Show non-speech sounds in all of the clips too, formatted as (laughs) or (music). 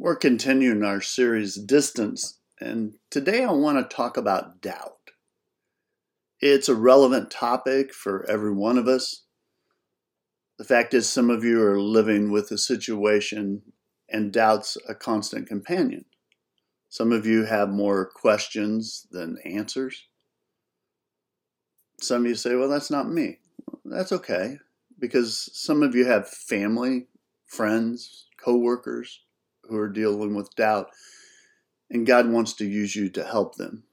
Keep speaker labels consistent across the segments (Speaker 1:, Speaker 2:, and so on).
Speaker 1: We're continuing our series Distance, and today I want to talk about doubt. It's a relevant topic for every one of us. The fact is, some of you are living with a situation and doubt's a constant companion. Some of you have more questions than answers. Some of you say, well, that's not me. That's okay, because some of you have family, friends, co-workers who are dealing with doubt, and God wants to use you to help them.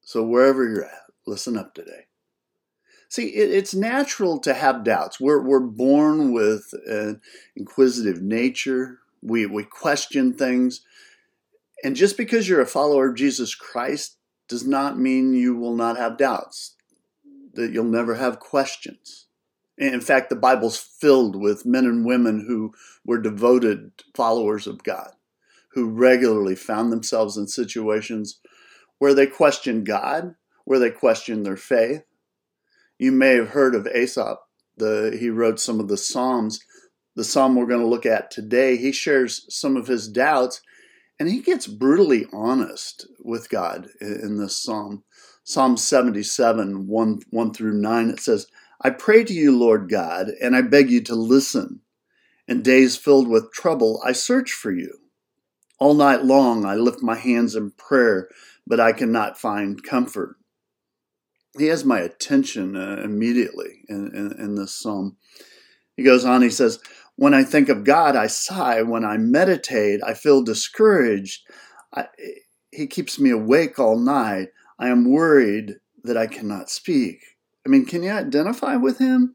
Speaker 1: So, wherever you're at, listen up today. See, it, it's natural to have doubts. We're, we're born with an inquisitive nature, we, we question things. And just because you're a follower of Jesus Christ does not mean you will not have doubts, that you'll never have questions. In fact, the Bible's filled with men and women who were devoted followers of God, who regularly found themselves in situations where they questioned God, where they questioned their faith. You may have heard of Asaph. The, he wrote some of the Psalms. The Psalm we're going to look at today, he shares some of his doubts, and he gets brutally honest with God in, this Psalm. Psalm 77, 1, 1 through 9, it says, I pray to you, Lord God, and I beg you to listen. In days filled with trouble, I search for you. All night long, I lift my hands in prayer, but I cannot find comfort. He has my attention uh, immediately in, in, in this psalm. He goes on, he says, When I think of God, I sigh. When I meditate, I feel discouraged. I, he keeps me awake all night. I am worried that I cannot speak. I mean, can you identify with him?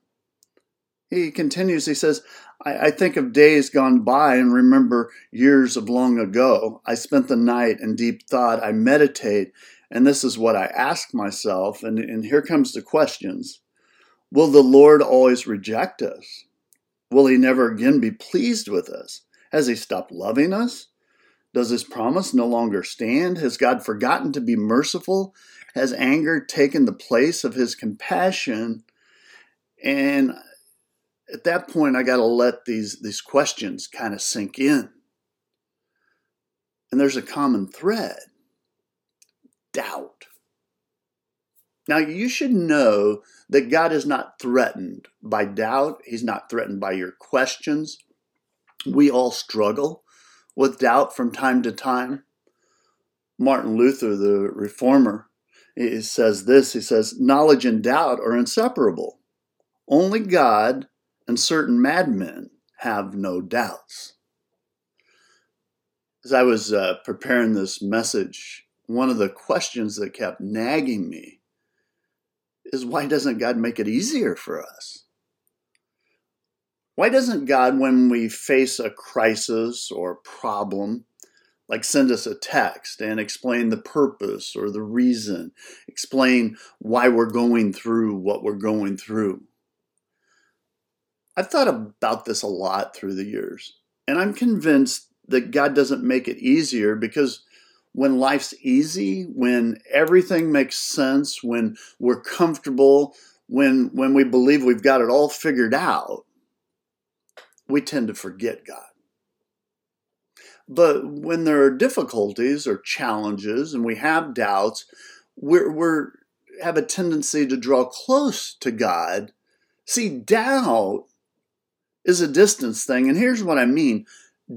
Speaker 1: He continues, he says, I, I, think of days gone by and remember years of long ago. I spent the night in deep thought. I meditate, and this is what I ask myself. And, and here comes the questions Will the Lord always reject us? Will he never again be pleased with us? Has he stopped loving us? Does his promise no longer stand? Has God forgotten to be merciful? Has anger taken the place of his compassion? And at that point, I got to let these, these questions kind of sink in. And there's a common thread doubt. Now, you should know that God is not threatened by doubt, He's not threatened by your questions. We all struggle with doubt from time to time. Martin Luther, the reformer, he says this he says, Knowledge and doubt are inseparable. Only God and certain madmen have no doubts. As I was uh, preparing this message, one of the questions that kept nagging me is why doesn't God make it easier for us? Why doesn't God, when we face a crisis or problem, like send us a text and explain the purpose or the reason, explain why we're going through what we're going through. I've thought about this a lot through the years, and I'm convinced that God doesn't make it easier because when life's easy, when everything makes sense, when we're comfortable, when when we believe we've got it all figured out, we tend to forget God. But when there are difficulties or challenges and we have doubts, we're, we're have a tendency to draw close to God. See, doubt is a distance thing. And here's what I mean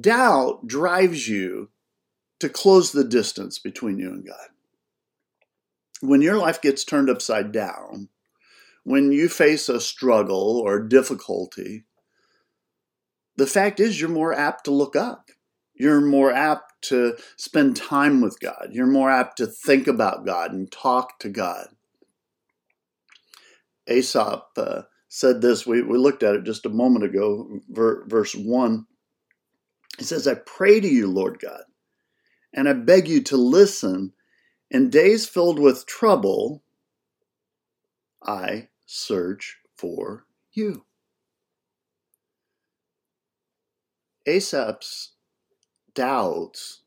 Speaker 1: doubt drives you to close the distance between you and God. When your life gets turned upside down, when you face a struggle or difficulty, the fact is you're more apt to look up you're more apt to spend time with God. You're more apt to think about God and talk to God. Asaph uh, said this, we, we looked at it just a moment ago, ver, verse 1. He says, I pray to you, Lord God, and I beg you to listen. In days filled with trouble, I search for you. Asaph's doubts,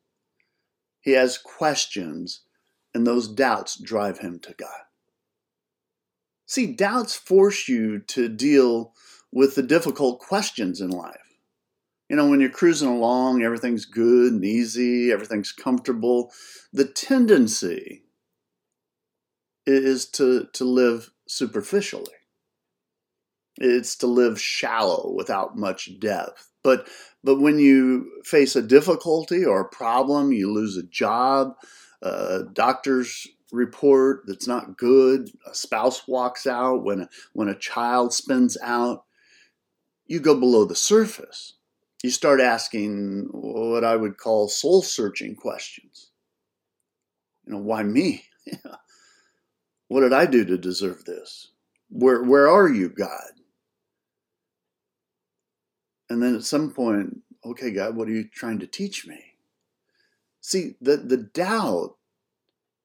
Speaker 1: he has questions, and those doubts drive him to God. See, doubts force you to deal with the difficult questions in life. You know, when you're cruising along, everything's good and easy, everything's comfortable. The tendency is to, to live superficially. It's to live shallow without much depth. But but when you face a difficulty or a problem, you lose a job, a doctor's report that's not good, a spouse walks out, when a, when a child spins out, you go below the surface. You start asking what I would call soul searching questions. You know, why me? (laughs) what did I do to deserve this? Where, where are you, God? And then at some point, okay, God, what are you trying to teach me? See, the, the doubt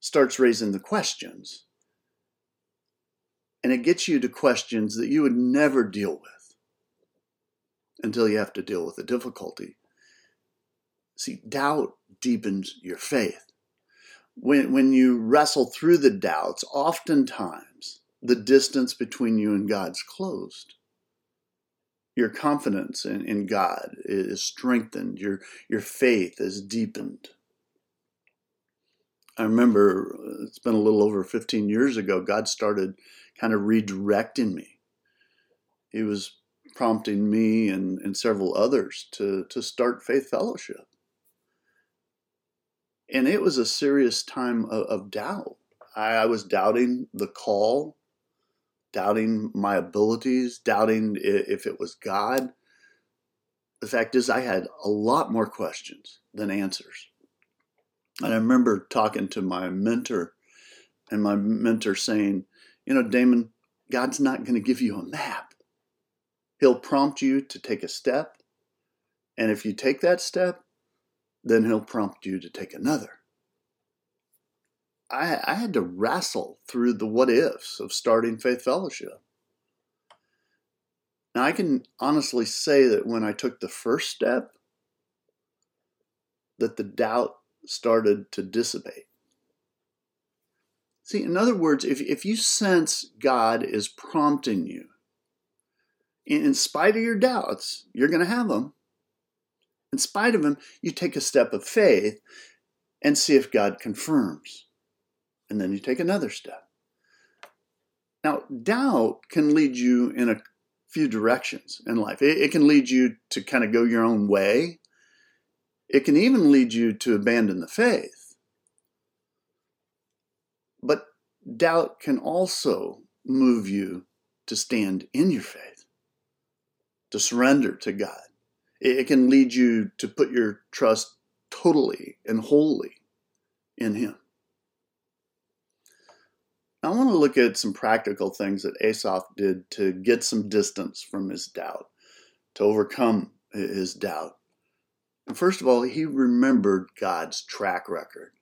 Speaker 1: starts raising the questions. And it gets you to questions that you would never deal with until you have to deal with the difficulty. See, doubt deepens your faith. When, when you wrestle through the doubts, oftentimes the distance between you and God's closed your confidence in, in God is strengthened, your, your faith is deepened. I remember uh, it's been a little over 15 years ago, God started kind of redirecting me. He was prompting me and, and several others to, to start Faith Fellowship. And it was a serious time of, of doubt. I, I was doubting the call doubting my abilities, doubting if it was God. The fact is, I had a lot more questions than answers. And I remember talking to my mentor, and my mentor saying, You know, Damon, God's not going to give you a map. He'll prompt you to take a step. And if you take that step, then he'll prompt you to take another. I, I had to wrestle through the what ifs of starting Faith Fellowship. Now, I can honestly say that when I took the first step, that the doubt started to dissipate. See, in other words, if, if you sense God is prompting you, in, spite of your doubts, you're going to have them. In spite of them, you take a step of faith and see if God confirms and then you take another step. Now, doubt can lead you in a few directions in life. It, it, can lead you to kind of go your own way. It can even lead you to abandon the faith. But doubt can also move you to stand in your faith, to surrender to God. It, it can lead you to put your trust totally and wholly in Him. I want to look at some practical things that Asaph did to get some distance from his doubt, to overcome his doubt. And first of all, he remembered God's track record.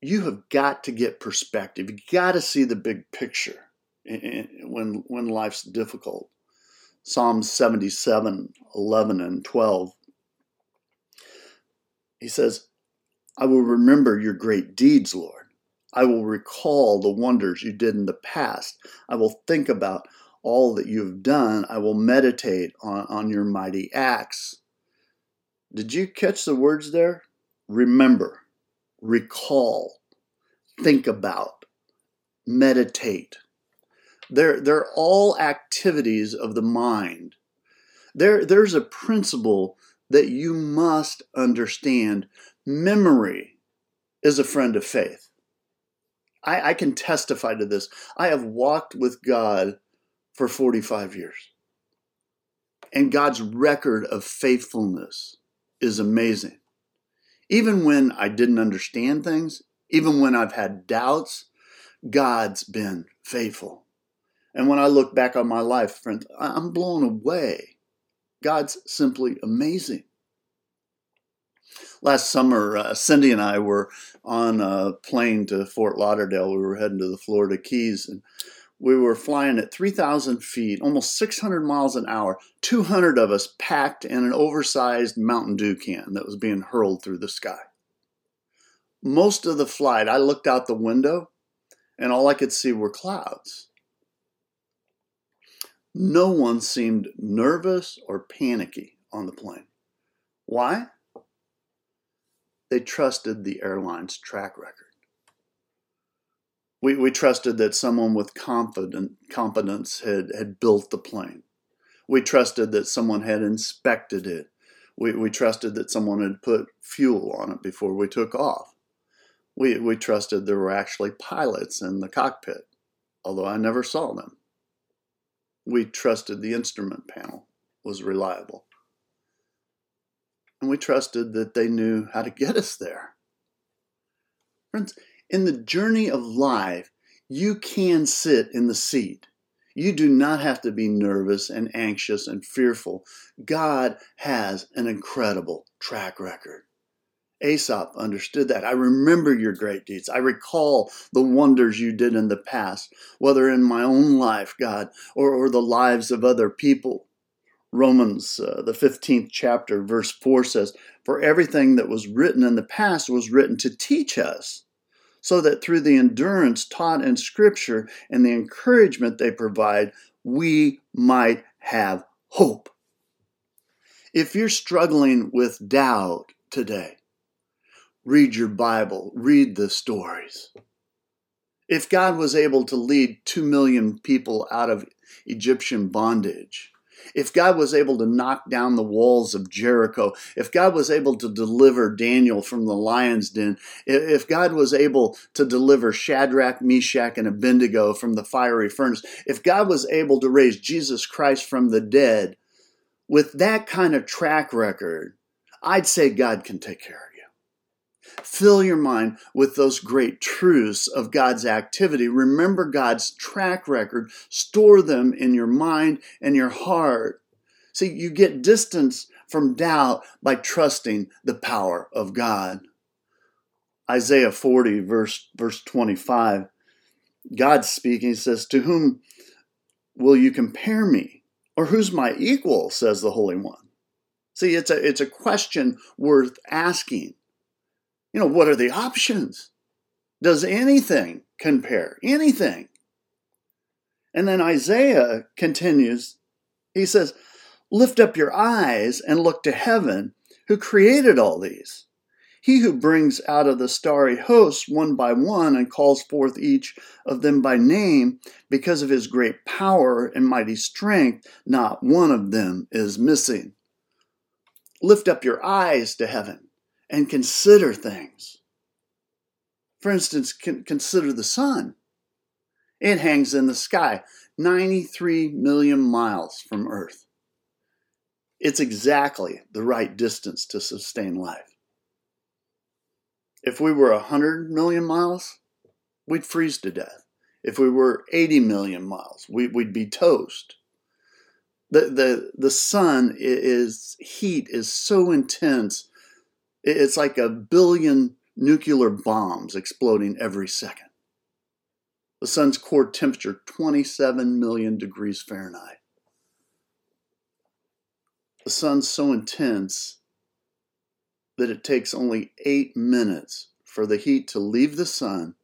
Speaker 1: You have got to get perspective. You got to see the big picture when when life's difficult. Psalms 77, 11 and 12. He says, I will remember your great deeds, Lord. I will recall the wonders you did in the past. I will think about all that you have done. I will meditate on, on your mighty acts. Did you catch the words there? Remember, recall, think about, meditate. They're, they're all activities of the mind. There, there's a principle that you must understand. Memory is a friend of faith. I, I can testify to this. I have walked with God for 45 years. And God's record of faithfulness is amazing. Even when I didn't understand things, even when I've had doubts, God's been faithful. And when I look back on my life, friends, I'm blown away. God's simply amazing. Last summer, uh, Cindy and I were on a plane to Fort Lauderdale. We were heading to the Florida Keys, and we were flying at 3,000 feet, almost 600 miles an hour, 200 of us packed in an oversized Mountain Dew can that was being hurled through the sky. Most of the flight, I looked out the window, and all I could see were clouds. No one seemed nervous or panicky on the plane. Why? They trusted the airline's track record. We, we trusted that someone with confident, competence had, had built the plane. We trusted that someone had inspected it. We, we trusted that someone had put fuel on it before we took off. We, we trusted there were actually pilots in the cockpit, although I never saw them. We trusted the instrument panel was reliable. And we trusted that they knew how to get us there. Friends, in the journey of life, you can sit in the seat. You do not have to be nervous and anxious and fearful. God has an incredible track record. Asaph understood that. I remember your great deeds. I recall the wonders you did in the past, whether in my own life, God, or, or the lives of other people. Romans, uh, the 15th chapter, verse 4 says, For everything that was written in the past was written to teach us, so that through the endurance taught in Scripture and the encouragement they provide, we might have hope. If you're struggling with doubt today, read your Bible, read the stories. If God was able to lead two million people out of Egyptian bondage, if God was able to knock down the walls of Jericho, if God was able to deliver Daniel from the lion's den, if God was able to deliver Shadrach, Meshach, and Abednego from the fiery furnace, if God was able to raise Jesus Christ from the dead, with that kind of track record, I'd say God can take care of Fill your mind with those great truths of God's activity. Remember God's track record. Store them in your mind and your heart. See, you get distance from doubt by trusting the power of God. Isaiah 40, verse, verse 25, God speaking he says, To whom will you compare me? Or who's my equal? says the Holy One. See, it's a, it's a question worth asking. You know, what are the options? Does anything compare? Anything? And then Isaiah continues. He says, Lift up your eyes and look to heaven, who created all these. He who brings out of the starry hosts one by one and calls forth each of them by name, because of his great power and mighty strength, not one of them is missing. Lift up your eyes to heaven and consider things. For instance, consider the sun. It hangs in the sky 93 million miles from Earth. It's exactly the right distance to sustain life. If we were 100 million miles, we'd freeze to death. If we were 80 million miles, we, would be toast. The, the, the sun is heat is so intense it's like a billion nuclear bombs exploding every second. The sun's core temperature, 27 million degrees Fahrenheit. The sun's so intense that it takes only eight minutes for the heat to leave the sun.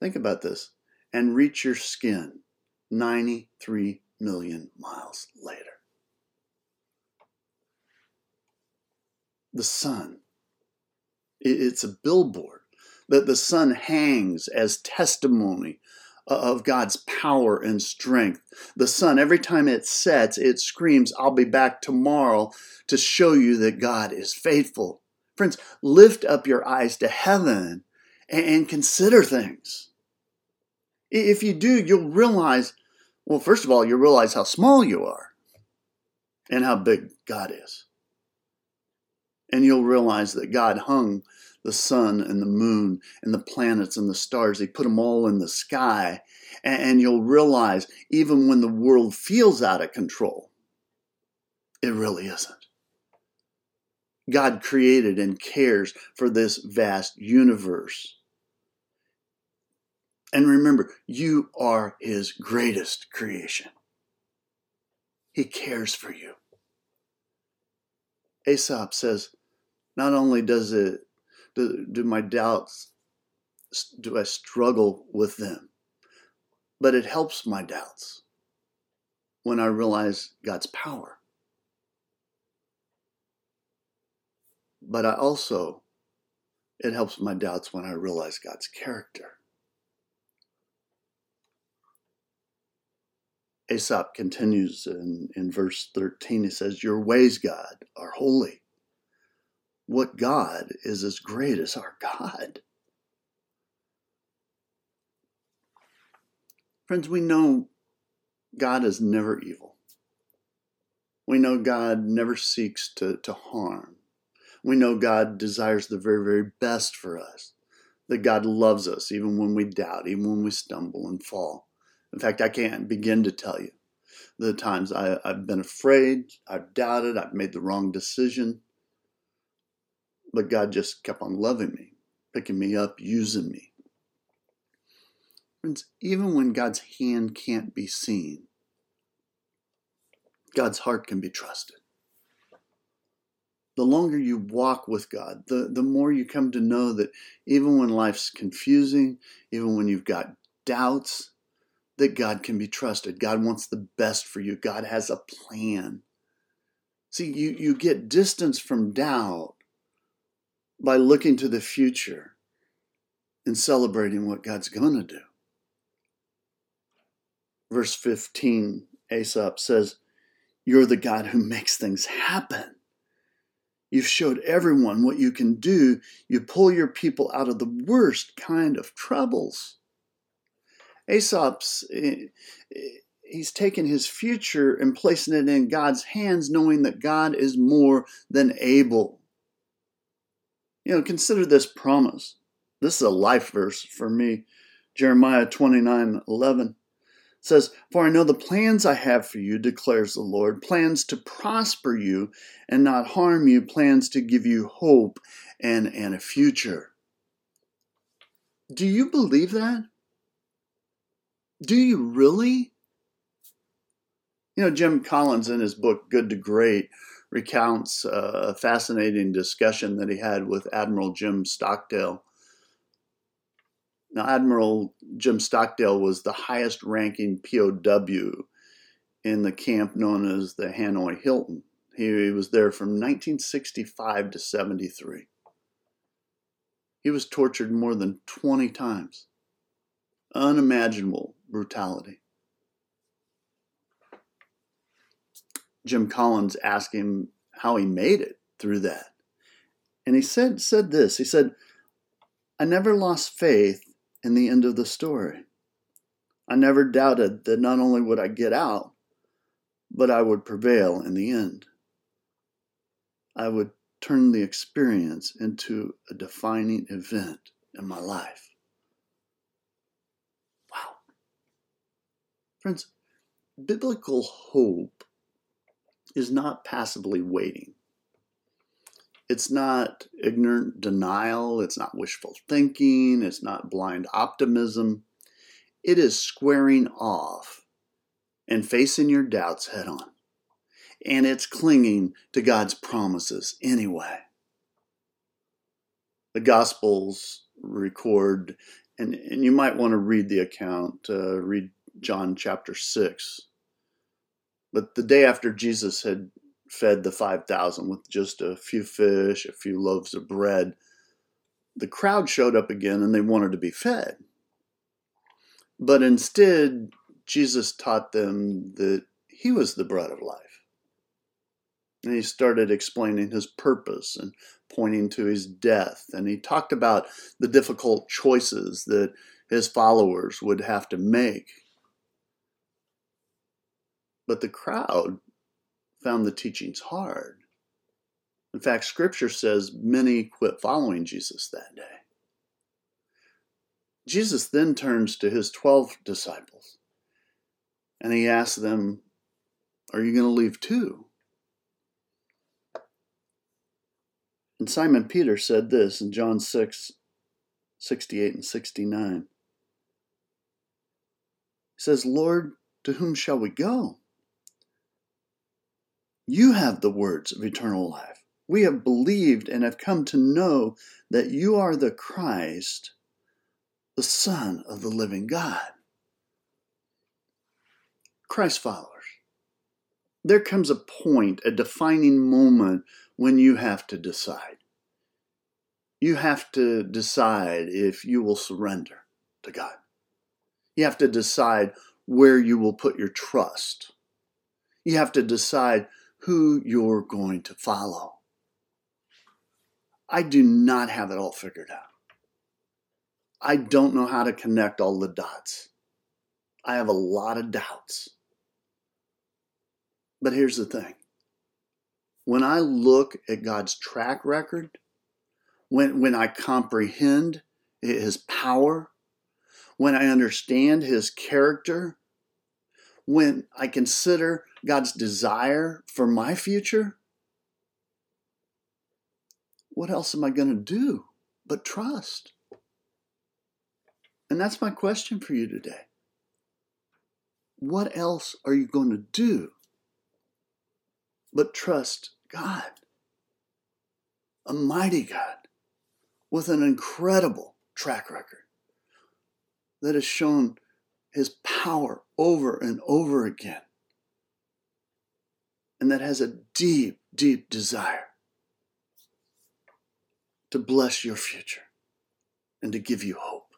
Speaker 1: Think about this and reach your skin 93 million miles later. The sun. It's a billboard that the sun hangs as testimony of God's power and strength. The sun, every time it sets, it screams, I'll be back tomorrow to show you that God is faithful. Friends, lift up your eyes to heaven and consider things. If you do, you'll realize, well, first of all, you'll realize how small you are and how big God is and you'll realize that God hung the sun and the moon and the planets and the stars. He put them all in the sky. And you'll realize, even when the world feels out of control, it really isn't. God created and cares for this vast universe. And remember, you are His greatest creation. He cares for you. Asaph says, not only does it do, do my doubts do I struggle with them, but it helps my doubts when I realize God's power. but I also, it helps my doubts when I realize God's character. Asaph continues in, in verse 13. He says, Your ways, God, are holy. What God is as great as our God? Friends, we know God is never evil. We know God never seeks to, to harm. We know God desires the very, very best for us. That God loves us even when we doubt, even when we stumble and fall. In fact, I can't begin to tell you the times I, have been afraid, I've doubted, I've made the wrong decision. But God just kept on loving me, picking me up, using me. Friends, even when God's hand can't be seen, God's heart can be trusted. The longer you walk with God, the, the more you come to know that even when life's confusing, even when you've got doubts, that God can be trusted. God wants the best for you. God has a plan. See, you, you get distance from doubt by looking to the future and celebrating what God's going to do. Verse 15, Asaph says, You're the God who makes things happen. You've showed everyone what you can do. You pull your people out of the worst kind of troubles. Asaph's, eh, he's taken his future and placing it in God's hands, knowing that God is more than able. You know, consider this promise. This is a life verse for me. Jeremiah 29 11 says, For I know the plans I have for you, declares the Lord, plans to prosper you and not harm you, plans to give you hope and, and a future. Do you believe that? Do you really? You know, Jim Collins in his book Good to Great recounts a fascinating discussion that he had with Admiral Jim Stockdale. Now, Admiral Jim Stockdale was the highest ranking POW in the camp known as the Hanoi Hilton. He was there from 1965 to 73. He was tortured more than 20 times. Unimaginable brutality. Jim Collins asked him how he made it through that. And he said said this. He said, I never lost faith in the end of the story. I never doubted that not only would I get out, but I would prevail in the end. I would turn the experience into a defining event in my life. Wow. Friends, biblical hope is not passively waiting. It's not ignorant denial. It's not wishful thinking. It's not blind optimism. It is squaring off and facing your doubts head on. And it's clinging to God's promises anyway. The Gospels record, and, and you might want to read the account, uh, read John chapter 6. But the day after Jesus had fed the 5,000 with just a few fish, a few loaves of bread, the crowd showed up again and they wanted to be fed. But instead, Jesus taught them that he was the bread of life. And he started explaining his purpose and pointing to his death. And he talked about the difficult choices that his followers would have to make but the crowd found the teachings hard. In fact, scripture says many quit following Jesus that day. Jesus then turns to his 12 disciples and he asks them, Are you going to leave too? And Simon Peter said this in John 6 68 and 69. He says, Lord, to whom shall we go? You have the words of eternal life. We have believed and have come to know that you are the Christ, the Son of the living God. Christ followers, there comes a point, a defining moment when you have to decide. you have to decide if you will surrender to God. You have to decide where you will put your trust. You have to decide who you're going to follow. I do not have it all figured out. I don't know how to connect all the dots. I have a lot of doubts. But here's the thing when I look at God's track record, when, when I comprehend His power, when I understand His character, when I consider God's desire for my future, what else am I going to do but trust? And that's my question for you today. What else are you going to do but trust God? A mighty God with an incredible track record that has shown his power over and over again, and that has a deep, deep desire to bless your future and to give you hope.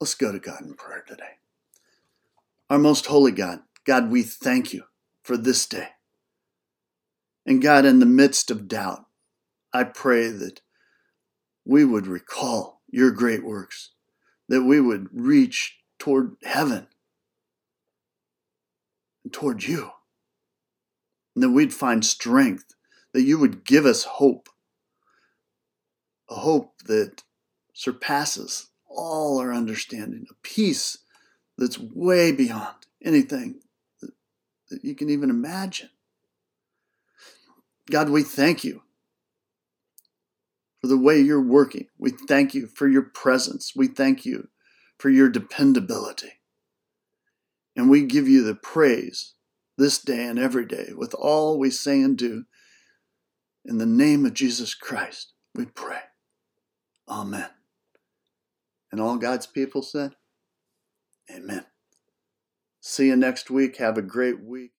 Speaker 1: Let's go to God in prayer today. Our most holy God, God, we thank you for this day. And God, in the midst of doubt, I pray that we would recall your great works, that we would reach toward heaven and toward you, and that we'd find strength, that you would give us hope, a hope that surpasses all our understanding, a peace that's way beyond anything that, that you can even imagine. God, we thank you for the way you're working. We thank you for your presence. We thank you for your dependability. And we give you the praise this day and every day with all we say and do. In the name of Jesus Christ, we pray. Amen. And all God's people said, Amen. See you next week. Have a great week.